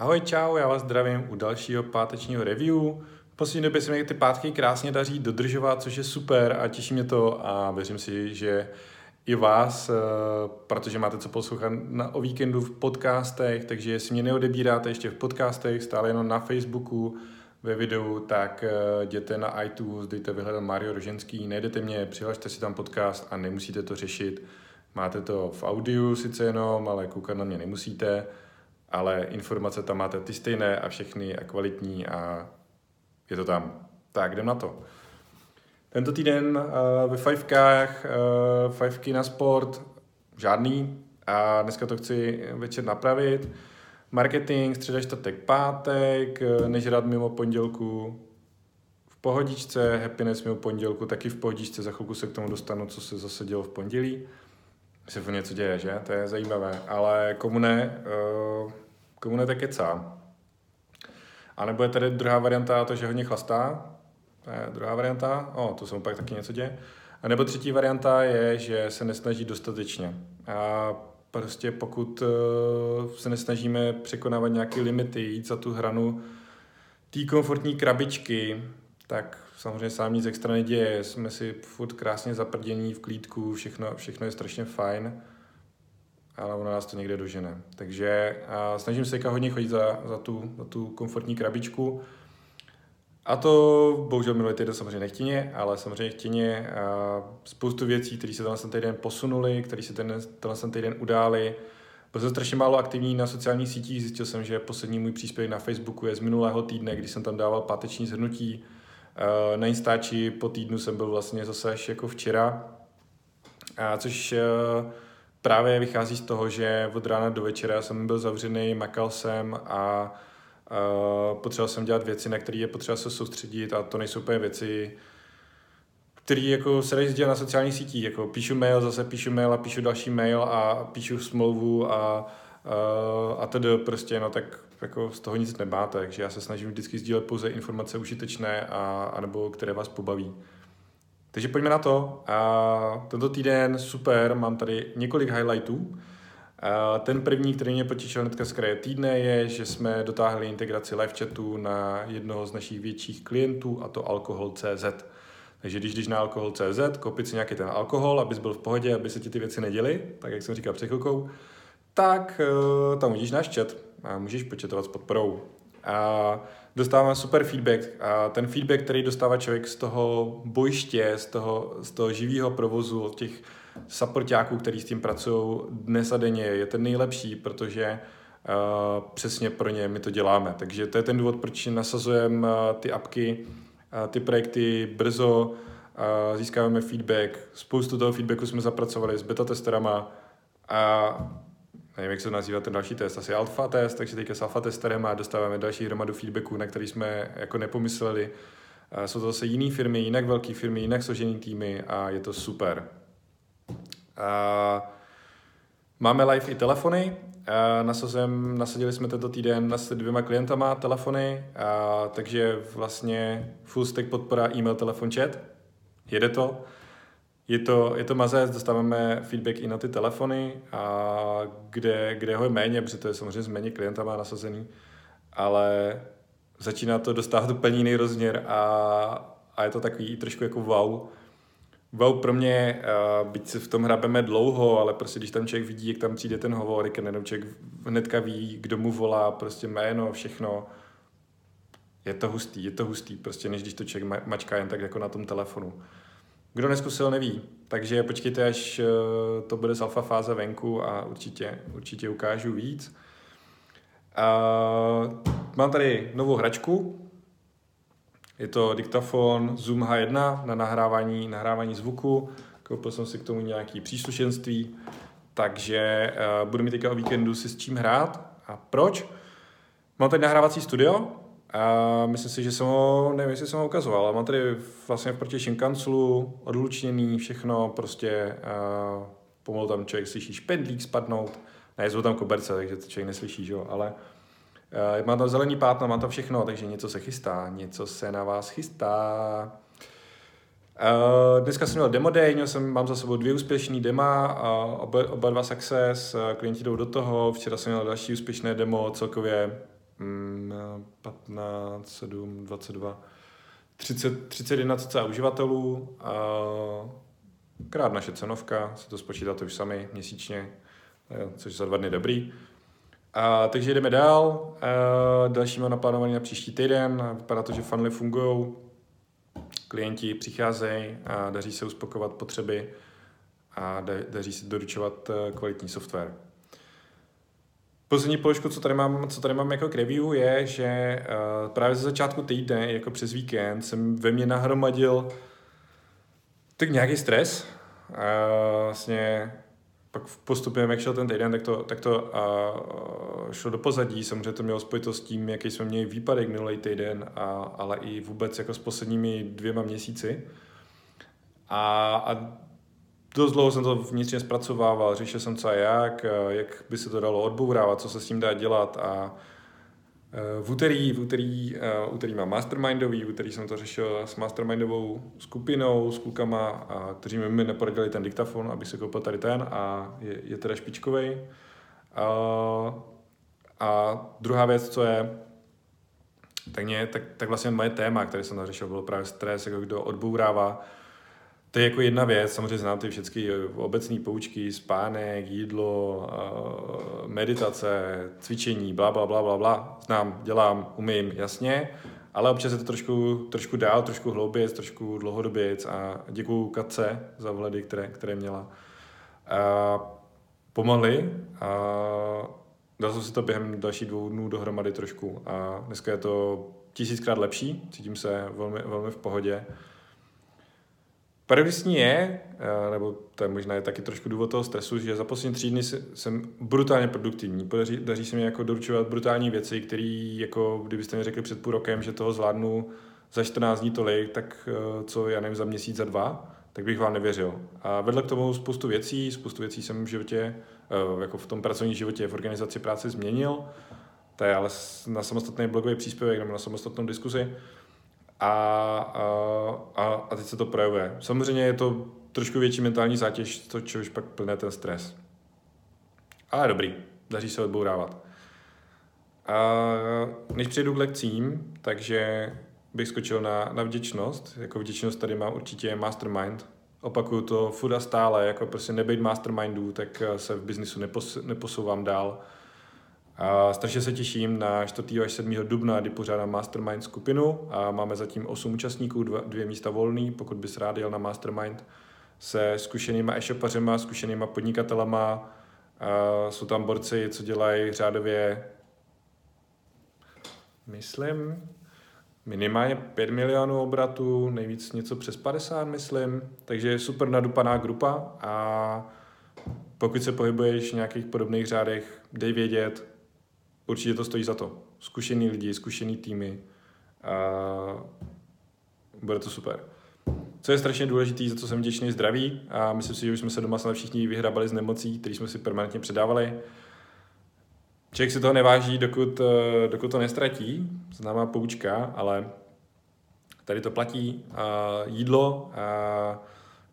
Ahoj, čau, já vás zdravím u dalšího pátečního review. V poslední době se mi ty pátky krásně daří dodržovat, což je super a těší mě to a věřím si, že i vás, eh, protože máte co poslouchat na, o víkendu v podcastech, takže jestli mě neodebíráte ještě v podcastech, stále jenom na Facebooku, ve videu, tak eh, jděte na iTunes, dejte vyhledat Mario Roženský, najdete mě, přihlašte si tam podcast a nemusíte to řešit. Máte to v audiu sice jenom, ale koukat na mě nemusíte ale informace tam máte ty stejné a všechny a kvalitní a je to tam. Tak, jdem na to. Tento týden uh, ve fivekách, uh, na sport, žádný a dneska to chci večer napravit. Marketing, středa, čtvrtek, pátek, eh, nežrat mimo pondělku, v pohodičce, happiness mimo pondělku, taky v pohodičce, za chvilku se k tomu dostanu, co se zase dělo v pondělí se v něco děje, že? To je zajímavé. Ale komu ne, uh, komu ne, tak kecá. A nebo je tady druhá varianta to, že hodně chlastá. To je druhá varianta. O, to se mu pak taky něco děje. A nebo třetí varianta je, že se nesnaží dostatečně. A prostě pokud uh, se nesnažíme překonávat nějaké limity, jít za tu hranu té komfortní krabičky, tak samozřejmě sám nic extra neděje, jsme si furt krásně zaprdění v klídku, všechno, všechno je strašně fajn, ale ono nás to někde dožene. Takže a snažím se hodně chodit za, za, tu, za tu komfortní krabičku. A to bohužel minulý týden samozřejmě nechtěně, ale samozřejmě chtěně a spoustu věcí, které se tenhle týden posunuly, které se ten, tenhle týden udály. Byl jsem strašně málo aktivní na sociálních sítích, zjistil jsem, že poslední můj příspěvek na Facebooku je z minulého týdne, kdy jsem tam dával páteční zhrnutí na Instači po týdnu jsem byl vlastně zase až jako včera, a což právě vychází z toho, že od rána do večera jsem byl zavřený, makal jsem a uh, potřeboval jsem dělat věci, na které je potřeba se soustředit a to nejsou úplně věci, které jako se dají dělat na sociálních sítích, jako píšu mail, zase píšu mail a píšu další mail a píšu smlouvu a, uh, a tedy prostě, no tak jako z toho nic nemáte, takže já se snažím vždycky sdílet pouze informace užitečné a, anebo které vás pobaví. Takže pojďme na to. A tento týden super, mám tady několik highlightů. A ten první, který mě potěšil hnedka z kraje týdne, je, že jsme dotáhli integraci live chatu na jednoho z našich větších klientů, a to Alkohol.cz. Takže když jdeš na alkohol.cz, koupit si nějaký ten alkohol, abys byl v pohodě, aby se ti ty věci neděly, tak jak jsem říkal před chvilkou, tak uh, tam uvidíš náš chat a můžeš početovat s podporou. A dostáváme super feedback. A ten feedback, který dostává člověk z toho bojiště, z toho, z toho živého provozu, od těch supportáků, kteří s tím pracují dnes a denně, je ten nejlepší, protože uh, přesně pro ně my to děláme. Takže to je ten důvod, proč nasazujeme uh, ty apky, uh, ty projekty brzo, uh, získáváme feedback. Spoustu toho feedbacku jsme zapracovali s beta testerama a nevím, jak se nazývá ten další test, asi alfa test, takže teďka s alfa testerem a dostáváme další hromadu feedbacků, na který jsme jako nepomysleli. Jsou to zase jiné firmy, jinak velké firmy, jinak složené týmy a je to super. A máme live i telefony, nasazem, nasadili jsme tento týden s dvěma klientama telefony, a, takže vlastně full stack podpora e-mail, telefon, chat. Jede to. Je to, je to mazec, dostáváme feedback i na ty telefony, a kde, kde ho je méně, protože to je samozřejmě z méně klientama nasazený, ale začíná to dostávat úplně jiný rozměr a, a je to takový trošku jako wow. Wow pro mě, byť se v tom hrabeme dlouho, ale prostě když tam člověk vidí, jak tam přijde ten hovor, jak jenom člověk hnedka ví, kdo mu volá, prostě jméno, všechno, je to hustý, je to hustý, prostě než když to člověk mačká jen tak jako na tom telefonu. Kdo neskusil, neví. Takže počkejte, až eh, to bude z alfa fáze venku a určitě, určitě ukážu víc. Uh, mám tady novou hračku. Je to diktafon Zoom H1 na nahrávání, nahrávání zvuku. Koupil jsem si k tomu nějaký příslušenství, takže uh, budu mít teďka o víkendu si s čím hrát. A proč? Mám tady nahrávací studio, a myslím si, že jsem ho, nevím, jestli jsem ho ukazoval, ale mám tady vlastně proti Shinkanselu odlučněný všechno, prostě uh, pomalu tam člověk slyší špendlík spadnout, ne, jsou tam koberce, takže to člověk neslyší, že jo, ale uh, mám tam zelený pátno, mám tam všechno, takže něco se chystá, něco se na vás chystá. Uh, dneska jsem měl demo day, měl jsem, mám za sebou dvě úspěšné dema, uh, oba, oba dva success, uh, klienti jdou do toho, včera jsem měl další úspěšné demo, celkově mm, 15, 7, 22, 30, 31 cca uživatelů, a krát naše cenovka, se to spočítáte už sami měsíčně, což za dva dny dobrý. A, takže jdeme dál. A, další mám naplánovaný na příští týden. Vypadá to, že funnely fungují. Klienti přicházejí a daří se uspokovat potřeby a daří se doručovat eh, kvalitní software. Poslední položku, co tady mám, co tady mám jako k review, je, že uh, právě ze začátku týdne, jako přes víkend, jsem ve mně nahromadil tak nějaký stres. Uh, vlastně pak postupem, jak šel ten týden, tak to, tak to uh, šlo do pozadí. Samozřejmě to mělo spojitost s tím, jaký jsme měli výpadek minulý týden, a, ale i vůbec jako s posledními dvěma měsíci. A, a dost dlouho jsem to vnitřně zpracovával, řešil jsem co a jak, jak by se to dalo odbourávat, co se s tím dá dělat a e, v úterý, v úterý, v úterý mám mastermindový, v úterý jsem to řešil s mastermindovou skupinou, s klukama, a, kteří mi neporadili ten diktafon, abych se koupil tady ten a je, je teda špičkový. A, a druhá věc, co je, tak, mě, tak, tak vlastně moje téma, které jsem řešil, bylo právě stres, jako kdo odbourává to je jako jedna věc, samozřejmě znám ty všechny obecné poučky, spánek, jídlo, eh, meditace, cvičení, bla, bla, bla, bla, bla. Znám, dělám, umím, jasně, ale občas je to trošku, trošku dál, trošku hlouběc, trošku dlouhodoběc a děkuju Katce za vhledy, které, které měla. A pomohli a dal jsem si to během dalších dvou dnů dohromady trošku a dneska je to tisíckrát lepší, cítím se velmi, velmi v pohodě. Paradoxní je, eh, nebo to je možná taky trošku důvod toho stresu, že za poslední tři dny jsem brutálně produktivní. Podaří, daří se mi jako doručovat brutální věci, které, jako kdybyste mi řekli před půl rokem, že toho zvládnu za 14 dní tolik, tak eh, co já nevím, za měsíc, za dva, tak bych vám nevěřil. A vedle k tomu spoustu věcí, spoustu věcí jsem v životě, eh, jako v tom pracovním životě, v organizaci práce změnil. To je ale na samostatný blogový příspěvek nebo na samostatnou diskuzi a, a, a teď se to projevuje. Samozřejmě je to trošku větší mentální zátěž, to čehož pak plné ten stres. Ale dobrý, daří se odbourávat. A než přejdu k lekcím, takže bych skočil na, na vděčnost. Jako vděčnost tady má určitě mastermind. Opakuju to furt a stále, jako prostě nebejt mastermindů, tak se v biznisu nepos, neposouvám dál. A strašně se těším na 4. až 7. dubna, kdy pořádám Mastermind skupinu a máme zatím 8 účastníků, dva, dvě místa volný, pokud bys rád jel na Mastermind se zkušenýma e-shopařema, zkušenýma podnikatelama. A jsou tam borci, co dělají řádově, myslím, minimálně 5 milionů obratů, nejvíc něco přes 50, myslím. Takže je super nadupaná grupa a pokud se pohybuješ v nějakých podobných řádech, dej vědět, určitě to stojí za to. Zkušený lidi, zkušený týmy a bude to super. Co je strašně důležité, za co jsem vděčný, zdraví a myslím si, že už jsme se doma snad všichni vyhrabali z nemocí, které jsme si permanentně předávali. Člověk si toho neváží, dokud, eh, dokud to nestratí, známá poučka, ale tady to platí. A jídlo, a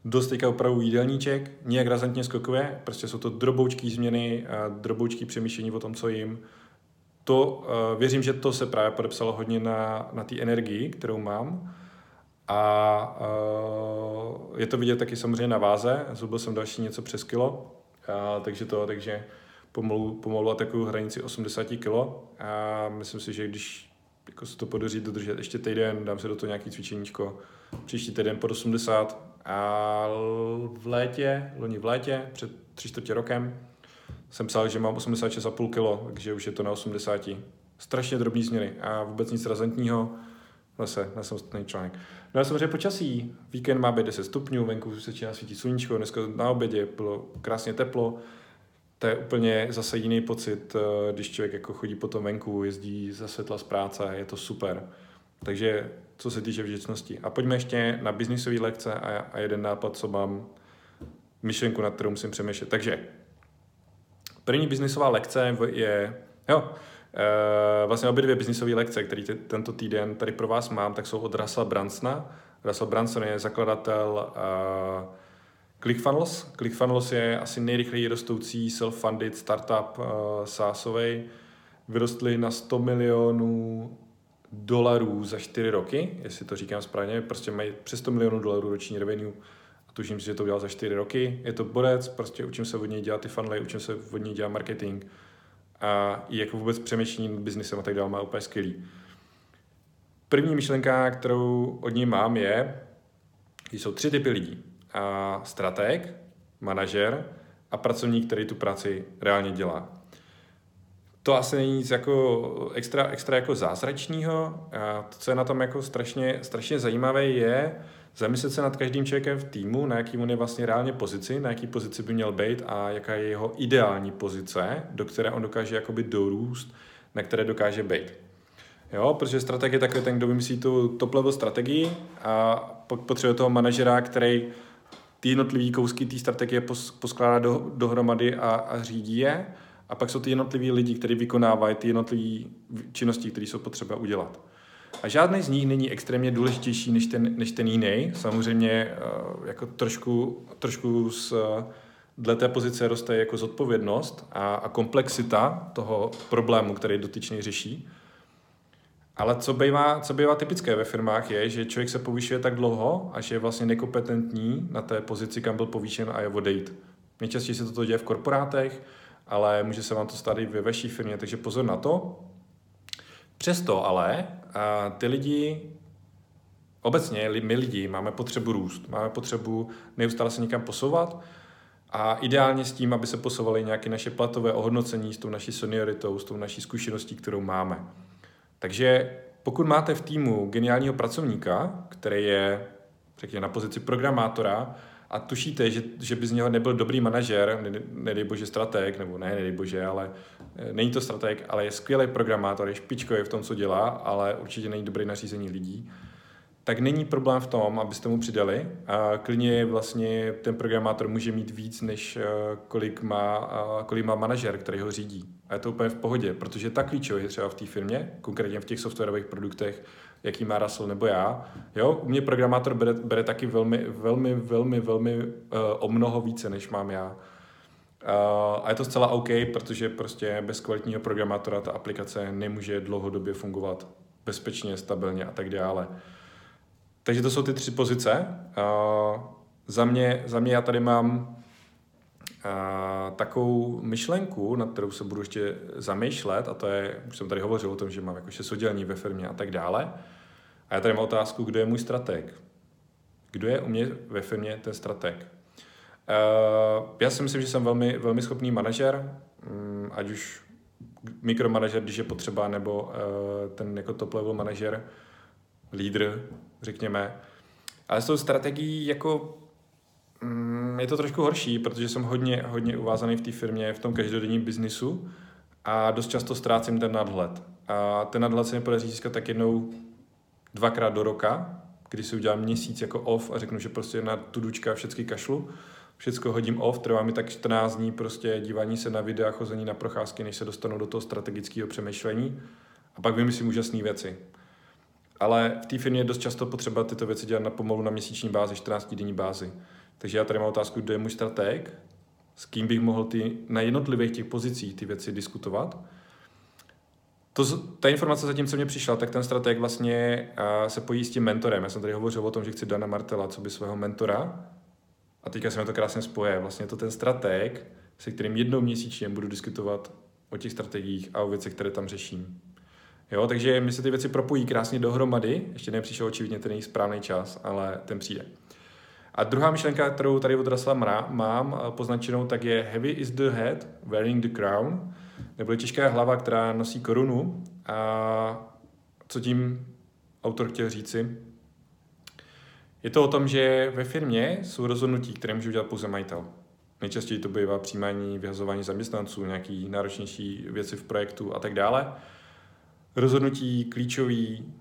dost teďka opravdu jídelníček, nijak razantně skokové, prostě jsou to droboučký změny, a droboučký přemýšlení o tom, co jim, to, uh, věřím, že to se právě podepsalo hodně na, na té energii, kterou mám. A uh, je to vidět taky samozřejmě na váze. Zhubil jsem další něco přes kilo, takže to, takže pomalu, pomalu atakuju hranici 80 kg. A myslím si, že když jako se to podaří dodržet ještě týden, dám se do toho nějaký cvičeníčko, příští týden pod 80 a v létě, loni v létě, před tři čtvrtě rokem, jsem psal, že mám 86,5 kg, takže už je to na 80. Strašně drobný změny a vůbec nic razantního. Zase na samostatný článek. No a samozřejmě počasí. Víkend má být 10 stupňů, venku se začíná svítit sluníčko, dneska na obědě bylo krásně teplo. To je úplně zase jiný pocit, eh, když člověk jako chodí po tom venku, jezdí za světla z práce, je to super. Takže co se týče vděčnosti. A pojďme ještě na biznisové lekce a, a jeden nápad, co mám, myšlenku, nad kterou musím přemýšlet. Takže První biznisová lekce je, jo, e, vlastně obě dvě biznisové lekce, které tento týden tady pro vás mám, tak jsou od Russell Bransona. Russell Branson je zakladatel uh, ClickFunnels. ClickFunnels je asi nejrychleji rostoucí self-funded startup uh, SaaSovej vyrostly na 100 milionů dolarů za 4 roky, jestli to říkám správně, prostě mají přes 100 milionů dolarů roční revenue tuším si, že to udělal za 4 roky. Je to borec, prostě učím se od něj dělat ty funnely, učím se od něj dělat marketing a i jako vůbec přemýšlení nad biznisem a tak dále má úplně skvělý. První myšlenka, kterou od něj mám, je, že jsou tři typy lidí. A strateg, manažer a pracovník, který tu práci reálně dělá. To asi není nic jako extra, extra jako zázračného. A to, co je na tom jako strašně, strašně zajímavé, je zamyslet se nad každým člověkem v týmu, na jaký on je vlastně reálně pozici, na jaký pozici by měl být a jaká je jeho ideální pozice, do které on dokáže jakoby dorůst, na které dokáže být. Jo, protože strateg je takový ten, kdo vymyslí tu top level strategii a potřebuje toho manažera, který ty jednotlivé kousky té strategie poskládá do, dohromady a, a řídí je. A pak jsou ty jednotliví lidi, kteří vykonávají ty jednotlivé činnosti, které jsou potřeba udělat. A žádný z nich není extrémně důležitější než ten, než ten jiný. Samozřejmě eh, jako trošku, trošku z dle té pozice roste jako zodpovědnost a, a komplexita toho problému, který dotyčný řeší. Ale co bývá, co bývá typické ve firmách je, že člověk se povýšuje tak dlouho, až je vlastně nekompetentní na té pozici, kam byl povýšen a je odejít. Nejčastěji se toto děje v korporátech, ale může se vám to stát i ve vaší firmě, takže pozor na to. Přesto ale a ty lidi, obecně my lidi máme potřebu růst, máme potřebu neustále se někam posouvat a ideálně s tím, aby se posouvaly nějaké naše platové ohodnocení s tou naší senioritou, s tou naší zkušeností, kterou máme. Takže pokud máte v týmu geniálního pracovníka, který je řekněme, na pozici programátora a tušíte, že, že by z něho nebyl dobrý manažer, ne, nedej bože strateg, nebo ne, nedej bože, ale e, není to strateg, ale je skvělý programátor, je špičkový v tom, co dělá, ale určitě není dobrý na řízení lidí, tak není problém v tom, abyste mu přidali. A klidně vlastně ten programátor může mít víc, než e, kolik má, kolik má manažer, který ho řídí. A je to úplně v pohodě, protože tak klíčové je třeba v té firmě, konkrétně v těch softwarových produktech, jaký má Russell nebo já. Jo, u mě programátor bere, bere taky velmi, velmi, velmi, velmi uh, o mnoho více, než mám já. Uh, a je to zcela OK, protože prostě bez kvalitního programátora ta aplikace nemůže dlouhodobě fungovat bezpečně, stabilně a tak dále. Takže to jsou ty tři pozice. Uh, za, mě, za mě já tady mám a, takovou myšlenku, nad kterou se budu ještě zamýšlet, a to je, už jsem tady hovořil o tom, že mám jako šest oddělení ve firmě a tak dále. A já tady mám otázku, kdo je můj strateg? Kdo je u mě ve firmě ten strateg? Uh, já si myslím, že jsem velmi, velmi schopný manažer, um, ať už mikromanažer, když je potřeba, nebo uh, ten jako top level manažer, lídr, řekněme. Ale s tou strategií jako Mm, je to trošku horší, protože jsem hodně, hodně uvázaný v té firmě, v tom každodenním biznisu a dost často ztrácím ten nadhled. A ten nadhled se mi podaří získat tak jednou dvakrát do roka, kdy si udělám měsíc jako off a řeknu, že prostě na tu dučka všechny kašlu, všechno hodím off, trvá mi tak 14 dní prostě dívání se na videa, chození na procházky, než se dostanu do toho strategického přemýšlení a pak vymyslím úžasné věci. Ale v té firmě je dost často potřeba tyto věci dělat na pomalu na měsíční bázi, 14 denní bázi. Takže já tady mám otázku, kdo je můj strateg, s kým bych mohl ty, na jednotlivých těch pozicích ty věci diskutovat. To, ta informace zatím, co mě přišla, tak ten strateg vlastně se pojí s tím mentorem. Já jsem tady hovořil o tom, že chci Dana Martela, co by svého mentora. A teďka se mi to krásně spoje. Vlastně to ten strateg, se kterým jednou měsíčně budu diskutovat o těch strategiích a o věcech, které tam řeším. Jo, takže mi se ty věci propojí krásně dohromady. Ještě nepřišel očividně ten správný čas, ale ten přijde. A druhá myšlenka, kterou tady od Russella mám eh, poznačenou, tak je Heavy is the head, wearing the crown, nebo je těžká hlava, která nosí korunu. A co tím autor chtěl říci? Je to o tom, že ve firmě jsou rozhodnutí, které může udělat pouze majitel. Nejčastěji to bývá přijímání, vyhazování zaměstnanců, nějaký náročnější věci v projektu a tak dále. Rozhodnutí klíčový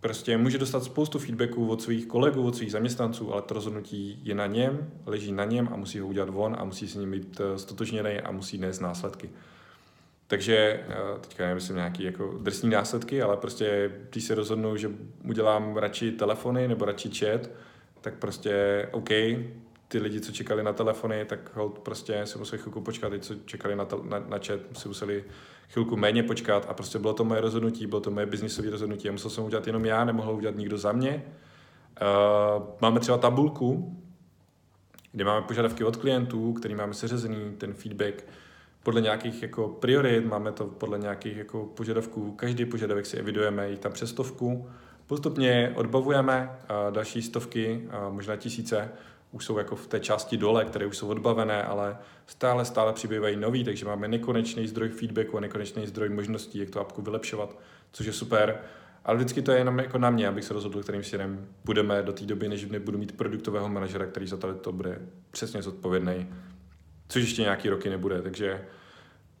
prostě může dostat spoustu feedbacků od svých kolegů, od svých zaměstnanců, ale to rozhodnutí je na něm, leží na něm a musí ho udělat von a musí s ním být eh, stotožněný a musí nést následky. Takže eh, teďka nemyslím nějaký jako drsný následky, ale prostě když se rozhodnu, že udělám radši telefony nebo radši chat, tak prostě OK, ty lidi, co čekali na telefony, tak hold prostě si museli chvilku počkat, ty, co čekali na, tel, na, na chat, si museli chvilku méně počkat a prostě bylo to moje rozhodnutí, bylo to moje biznisové rozhodnutí a musel jsem udělat jenom já, nemohl udělat nikdo za mě. Uh, máme třeba tabulku, kde máme požadavky od klientů, který máme seřazený, ten feedback podle nějakých jako priorit, máme to podle nějakých jako požadavků, každý požadavek si evidujeme, jich tam přes stovku, postupně odbavujeme a další stovky, a možná tisíce, už jsou jako v té části dole, které už jsou odbavené, ale stále, stále přibývají nový, takže máme nekonečný zdroj feedbacku a nekonečný zdroj možností, jak tu apku vylepšovat, což je super. Ale vždycky to je jenom jako na mě, abych se rozhodl, kterým směrem budeme do té doby, než nebudu mít produktového manažera, který za to bude přesně zodpovědný, což ještě nějaký roky nebude, takže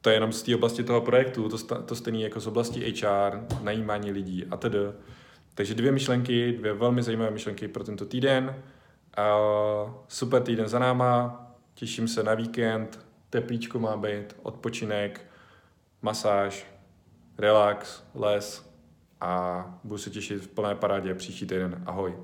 to je jenom z té oblasti toho projektu, to, to stejné jako z oblasti HR, najímání lidí a tedy. Takže dvě myšlenky, dvě velmi zajímavé myšlenky pro tento týden. Super týden za náma, těším se na víkend, teplíčko má být, odpočinek, masáž, relax, les a budu se těšit v plné parádě příští týden. Ahoj.